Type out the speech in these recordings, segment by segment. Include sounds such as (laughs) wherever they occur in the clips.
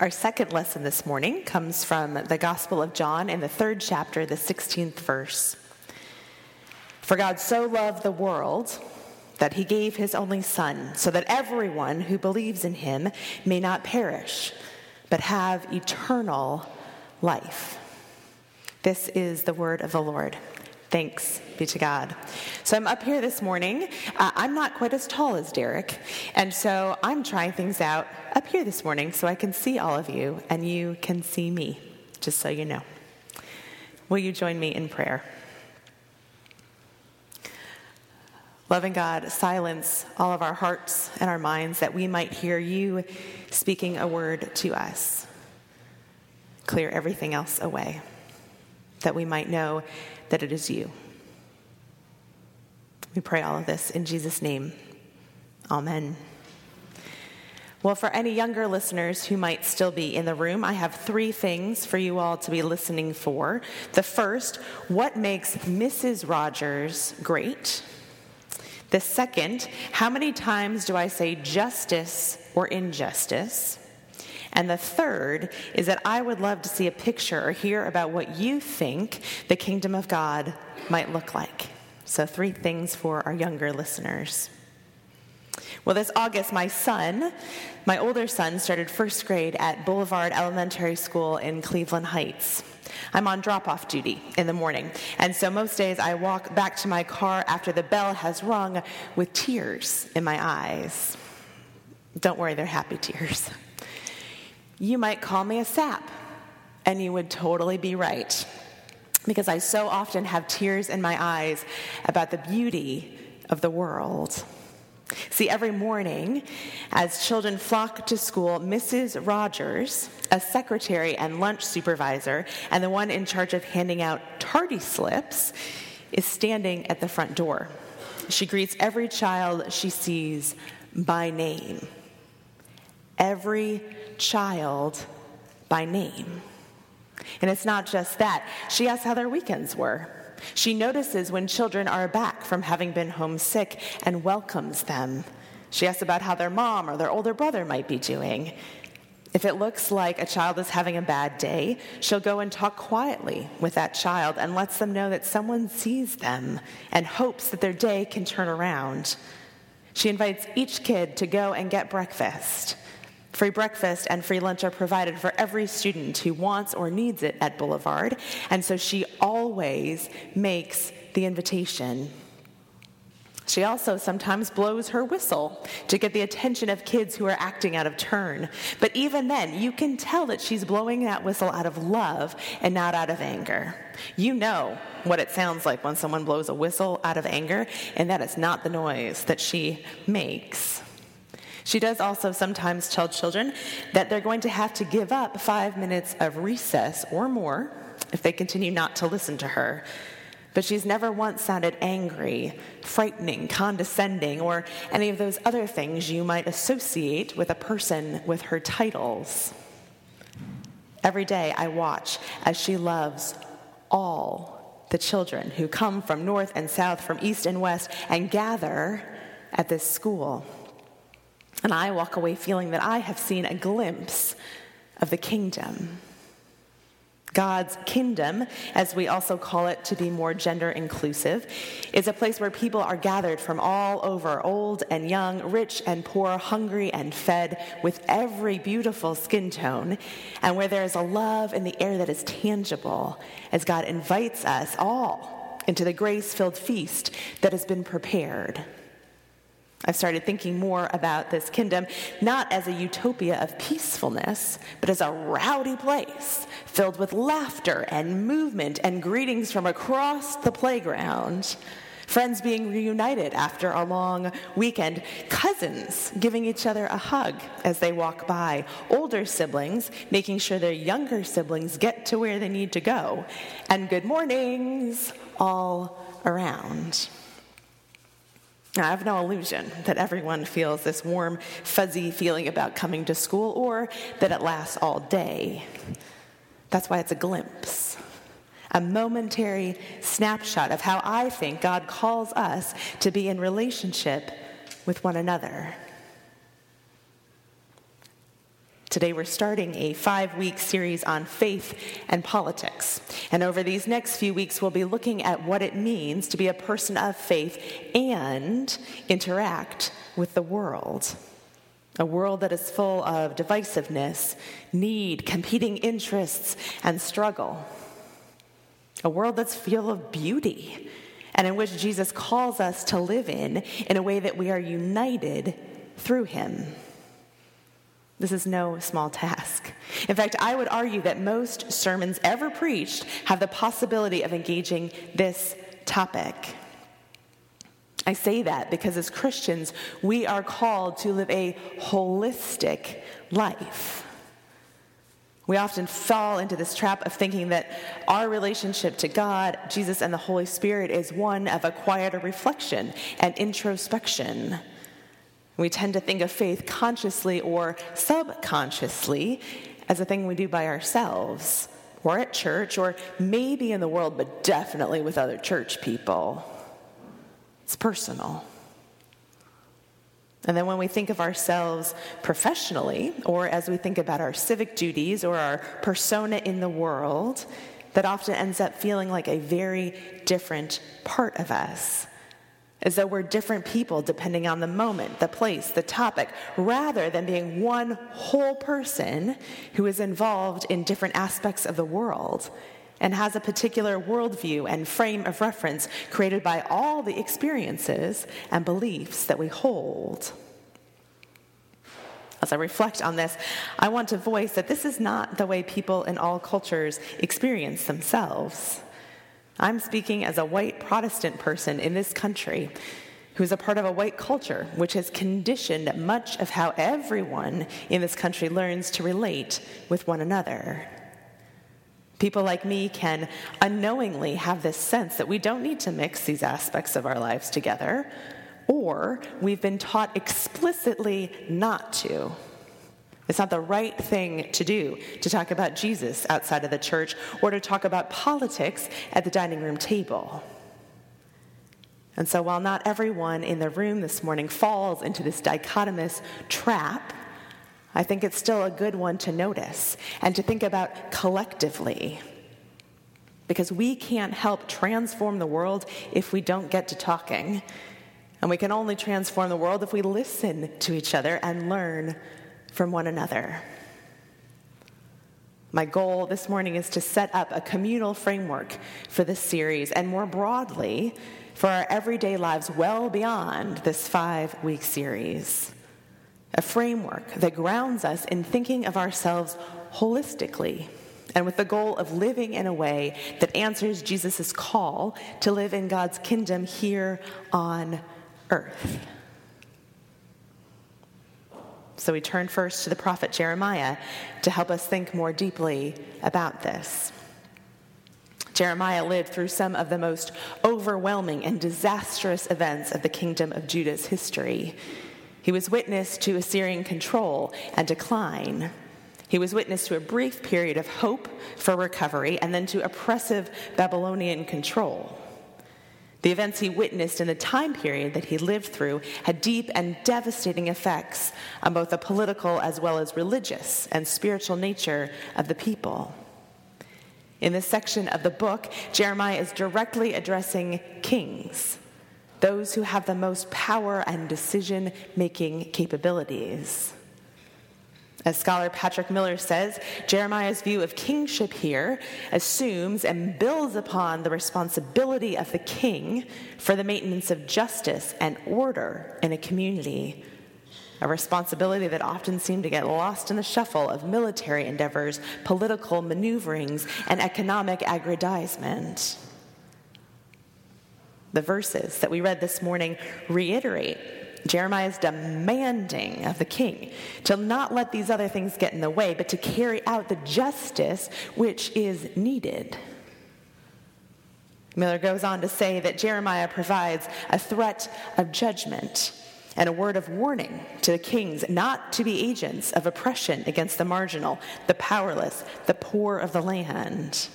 Our second lesson this morning comes from the Gospel of John in the third chapter, the 16th verse. For God so loved the world that he gave his only Son, so that everyone who believes in him may not perish, but have eternal life. This is the word of the Lord. Thanks be to God. So I'm up here this morning. Uh, I'm not quite as tall as Derek, and so I'm trying things out up here this morning so I can see all of you and you can see me, just so you know. Will you join me in prayer? Loving God, silence all of our hearts and our minds that we might hear you speaking a word to us. Clear everything else away, that we might know that it is you. We pray all of this in Jesus' name. Amen. Well, for any younger listeners who might still be in the room, I have three things for you all to be listening for. The first, what makes Mrs. Rogers great? The second, how many times do I say justice or injustice? And the third is that I would love to see a picture or hear about what you think the kingdom of God might look like. So, three things for our younger listeners. Well, this August, my son, my older son, started first grade at Boulevard Elementary School in Cleveland Heights. I'm on drop off duty in the morning, and so most days I walk back to my car after the bell has rung with tears in my eyes. Don't worry, they're happy tears. (laughs) You might call me a sap, and you would totally be right. Because I so often have tears in my eyes about the beauty of the world. See, every morning, as children flock to school, Mrs. Rogers, a secretary and lunch supervisor, and the one in charge of handing out tardy slips, is standing at the front door. She greets every child she sees by name. Every child by name. And it's not just that. She asks how their weekends were. She notices when children are back from having been homesick and welcomes them. She asks about how their mom or their older brother might be doing. If it looks like a child is having a bad day, she'll go and talk quietly with that child and lets them know that someone sees them and hopes that their day can turn around. She invites each kid to go and get breakfast. Free breakfast and free lunch are provided for every student who wants or needs it at Boulevard, and so she always makes the invitation. She also sometimes blows her whistle to get the attention of kids who are acting out of turn. But even then, you can tell that she's blowing that whistle out of love and not out of anger. You know what it sounds like when someone blows a whistle out of anger, and that is not the noise that she makes. She does also sometimes tell children that they're going to have to give up five minutes of recess or more if they continue not to listen to her. But she's never once sounded angry, frightening, condescending, or any of those other things you might associate with a person with her titles. Every day I watch as she loves all the children who come from north and south, from east and west, and gather at this school. And I walk away feeling that I have seen a glimpse of the kingdom. God's kingdom, as we also call it to be more gender inclusive, is a place where people are gathered from all over, old and young, rich and poor, hungry and fed, with every beautiful skin tone, and where there is a love in the air that is tangible as God invites us all into the grace filled feast that has been prepared. I've started thinking more about this kingdom not as a utopia of peacefulness, but as a rowdy place filled with laughter and movement and greetings from across the playground. Friends being reunited after a long weekend, cousins giving each other a hug as they walk by, older siblings making sure their younger siblings get to where they need to go, and good mornings all around. I have no illusion that everyone feels this warm, fuzzy feeling about coming to school or that it lasts all day. That's why it's a glimpse, a momentary snapshot of how I think God calls us to be in relationship with one another. Today we're starting a five week series on faith and politics. And over these next few weeks, we'll be looking at what it means to be a person of faith and interact with the world. A world that is full of divisiveness, need, competing interests, and struggle. A world that's full of beauty and in which Jesus calls us to live in in a way that we are united through him. This is no small task. In fact, I would argue that most sermons ever preached have the possibility of engaging this topic. I say that because as Christians, we are called to live a holistic life. We often fall into this trap of thinking that our relationship to God, Jesus, and the Holy Spirit is one of a quieter reflection and introspection. We tend to think of faith consciously or subconsciously as a thing we do by ourselves, or at church, or maybe in the world, but definitely with other church people. It's personal. And then when we think of ourselves professionally, or as we think about our civic duties or our persona in the world, that often ends up feeling like a very different part of us. As though we're different people depending on the moment, the place, the topic, rather than being one whole person who is involved in different aspects of the world and has a particular worldview and frame of reference created by all the experiences and beliefs that we hold. As I reflect on this, I want to voice that this is not the way people in all cultures experience themselves. I'm speaking as a white Protestant person in this country who's a part of a white culture which has conditioned much of how everyone in this country learns to relate with one another. People like me can unknowingly have this sense that we don't need to mix these aspects of our lives together, or we've been taught explicitly not to. It's not the right thing to do to talk about Jesus outside of the church or to talk about politics at the dining room table. And so, while not everyone in the room this morning falls into this dichotomous trap, I think it's still a good one to notice and to think about collectively. Because we can't help transform the world if we don't get to talking. And we can only transform the world if we listen to each other and learn from one another. My goal this morning is to set up a communal framework for this series and more broadly for our everyday lives well beyond this five week series a framework that grounds us in thinking of ourselves holistically and with the goal of living in a way that answers Jesus' call to live in God's kingdom here on earth. So we turn first to the prophet Jeremiah to help us think more deeply about this. Jeremiah lived through some of the most overwhelming and disastrous events of the kingdom of Judah's history. He was witness to Assyrian control and decline. He was witness to a brief period of hope for recovery and then to oppressive Babylonian control. The events he witnessed in the time period that he lived through had deep and devastating effects on both the political as well as religious and spiritual nature of the people. In this section of the book, Jeremiah is directly addressing kings those who have the most power and decision making capabilities. As scholar Patrick Miller says, Jeremiah's view of kingship here assumes and builds upon the responsibility of the king for the maintenance of justice and order in a community, a responsibility that often seemed to get lost in the shuffle of military endeavors, political maneuverings, and economic aggrandizement. The verses that we read this morning reiterate Jeremiah's demanding of the king to not let these other things get in the way, but to carry out the justice which is needed. Miller goes on to say that Jeremiah provides a threat of judgment and a word of warning to the kings not to be agents of oppression against the marginal, the powerless, the poor of the land.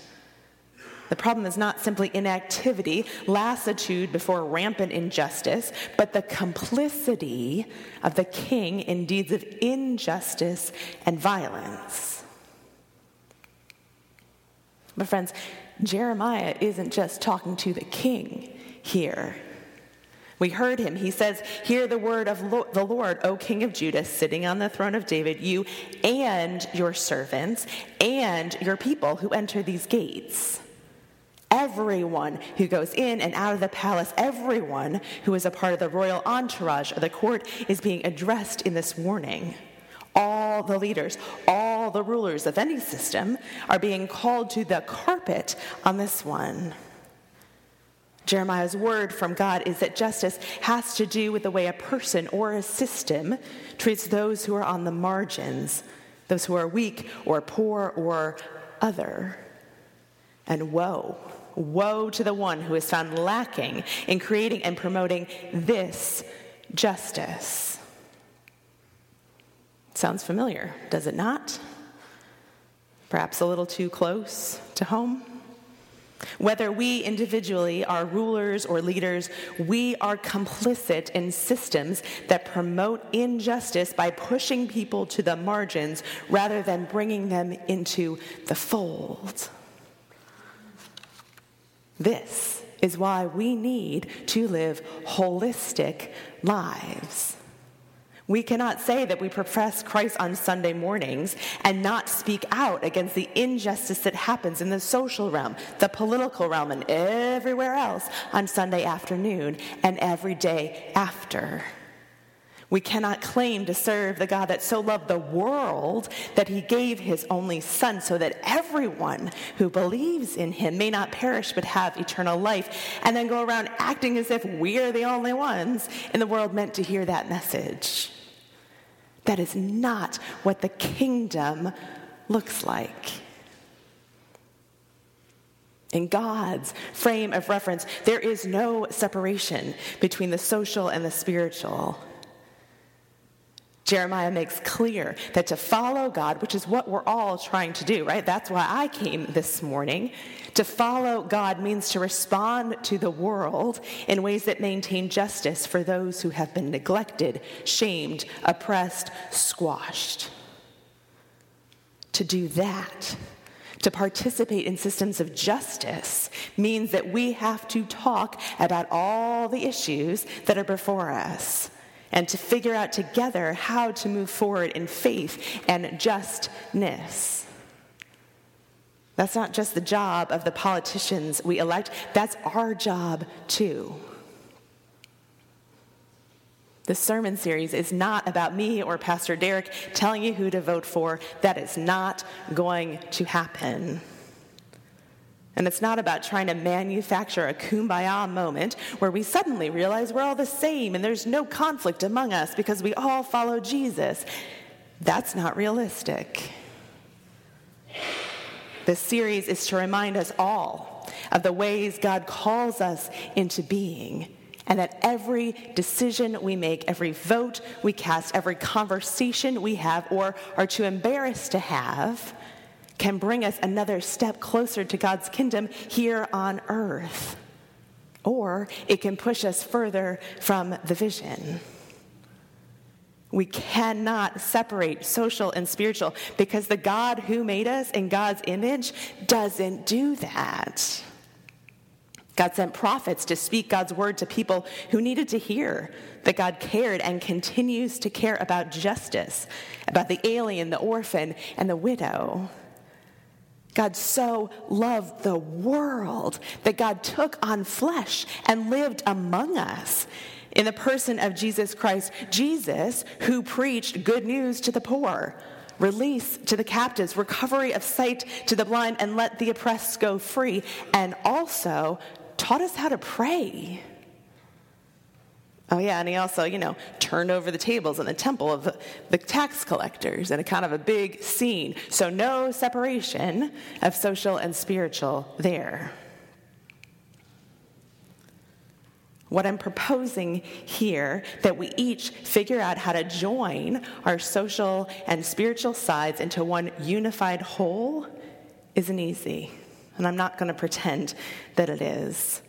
The problem is not simply inactivity, lassitude before rampant injustice, but the complicity of the king in deeds of injustice and violence. But, friends, Jeremiah isn't just talking to the king here. We heard him. He says, Hear the word of Lo- the Lord, O King of Judah, sitting on the throne of David, you and your servants and your people who enter these gates. Everyone who goes in and out of the palace, everyone who is a part of the royal entourage of the court is being addressed in this warning. All the leaders, all the rulers of any system are being called to the carpet on this one. Jeremiah's word from God is that justice has to do with the way a person or a system treats those who are on the margins, those who are weak or poor or other. And woe, woe to the one who is found lacking in creating and promoting this justice. Sounds familiar, does it not? Perhaps a little too close to home? Whether we individually are rulers or leaders, we are complicit in systems that promote injustice by pushing people to the margins rather than bringing them into the fold. This is why we need to live holistic lives. We cannot say that we profess Christ on Sunday mornings and not speak out against the injustice that happens in the social realm, the political realm, and everywhere else on Sunday afternoon and every day after. We cannot claim to serve the God that so loved the world that he gave his only Son so that everyone who believes in him may not perish but have eternal life, and then go around acting as if we're the only ones in the world meant to hear that message. That is not what the kingdom looks like. In God's frame of reference, there is no separation between the social and the spiritual. Jeremiah makes clear that to follow God, which is what we're all trying to do, right? That's why I came this morning. To follow God means to respond to the world in ways that maintain justice for those who have been neglected, shamed, oppressed, squashed. To do that, to participate in systems of justice, means that we have to talk about all the issues that are before us and to figure out together how to move forward in faith and justness. That's not just the job of the politicians we elect, that's our job too. The sermon series is not about me or Pastor Derek telling you who to vote for. That is not going to happen. And it's not about trying to manufacture a kumbaya moment where we suddenly realize we're all the same and there's no conflict among us because we all follow Jesus. That's not realistic. This series is to remind us all of the ways God calls us into being, and that every decision we make, every vote we cast, every conversation we have or are too embarrassed to have can bring us another step closer to God's kingdom here on earth. Or it can push us further from the vision. We cannot separate social and spiritual because the God who made us in God's image doesn't do that. God sent prophets to speak God's word to people who needed to hear that God cared and continues to care about justice, about the alien, the orphan, and the widow. God so loved the world that God took on flesh and lived among us in the person of Jesus Christ. Jesus, who preached good news to the poor, release to the captives, recovery of sight to the blind, and let the oppressed go free, and also taught us how to pray. Oh, yeah, and he also, you know, turned over the tables in the temple of the tax collectors in a kind of a big scene. So, no separation of social and spiritual there. What I'm proposing here, that we each figure out how to join our social and spiritual sides into one unified whole, isn't easy. And I'm not going to pretend that it is.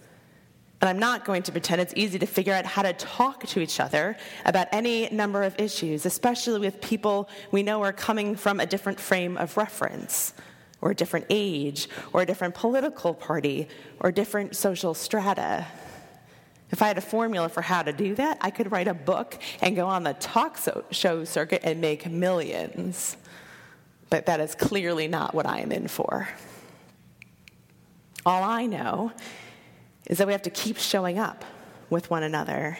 And I'm not going to pretend it's easy to figure out how to talk to each other about any number of issues, especially with people we know are coming from a different frame of reference, or a different age, or a different political party, or different social strata. If I had a formula for how to do that, I could write a book and go on the talk show circuit and make millions. But that is clearly not what I am in for. All I know is that we have to keep showing up with one another,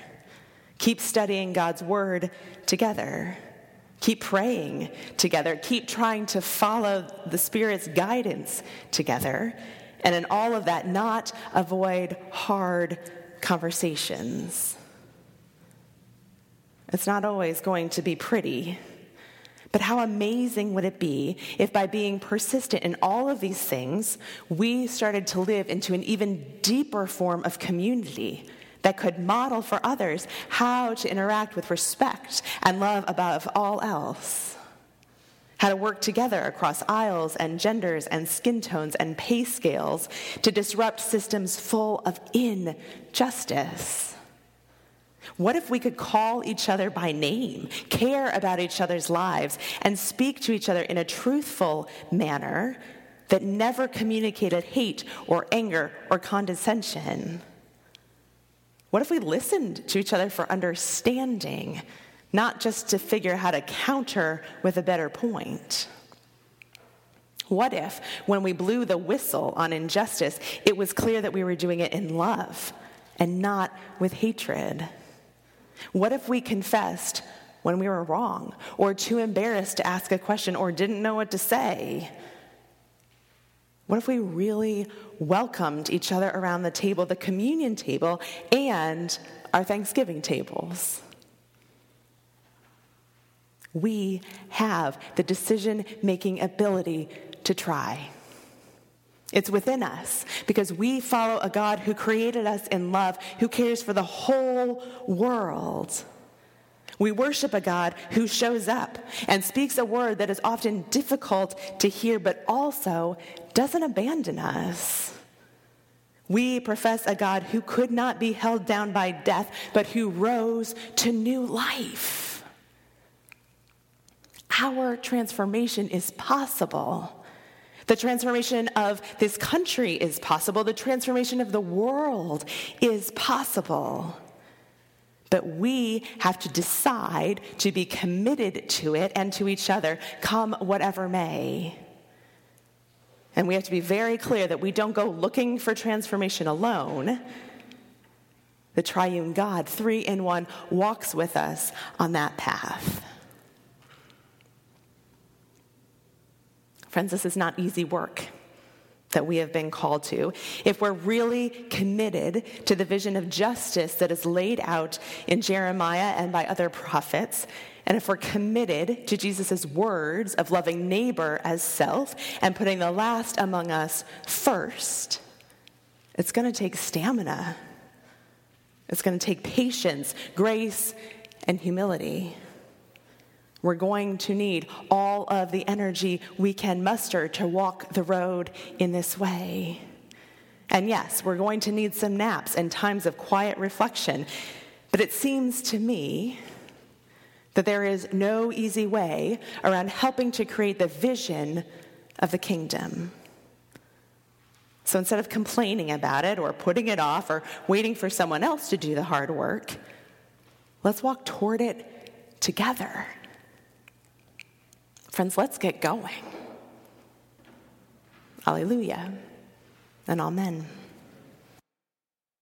keep studying God's word together, keep praying together, keep trying to follow the Spirit's guidance together, and in all of that, not avoid hard conversations. It's not always going to be pretty. But how amazing would it be if, by being persistent in all of these things, we started to live into an even deeper form of community that could model for others how to interact with respect and love above all else? How to work together across aisles and genders and skin tones and pay scales to disrupt systems full of injustice? What if we could call each other by name, care about each other's lives, and speak to each other in a truthful manner that never communicated hate or anger or condescension? What if we listened to each other for understanding, not just to figure how to counter with a better point? What if, when we blew the whistle on injustice, it was clear that we were doing it in love and not with hatred? What if we confessed when we were wrong, or too embarrassed to ask a question, or didn't know what to say? What if we really welcomed each other around the table, the communion table, and our Thanksgiving tables? We have the decision making ability to try. It's within us because we follow a God who created us in love, who cares for the whole world. We worship a God who shows up and speaks a word that is often difficult to hear, but also doesn't abandon us. We profess a God who could not be held down by death, but who rose to new life. Our transformation is possible the transformation of this country is possible. The transformation of the world is possible. But we have to decide to be committed to it and to each other, come whatever may. And we have to be very clear that we don't go looking for transformation alone. The triune God, three in one, walks with us on that path. Friends, this is not easy work that we have been called to. If we're really committed to the vision of justice that is laid out in Jeremiah and by other prophets, and if we're committed to Jesus' words of loving neighbor as self and putting the last among us first, it's going to take stamina. It's going to take patience, grace, and humility. We're going to need all of the energy we can muster to walk the road in this way. And yes, we're going to need some naps and times of quiet reflection. But it seems to me that there is no easy way around helping to create the vision of the kingdom. So instead of complaining about it or putting it off or waiting for someone else to do the hard work, let's walk toward it together. Friends, let's get going. Alleluia and amen.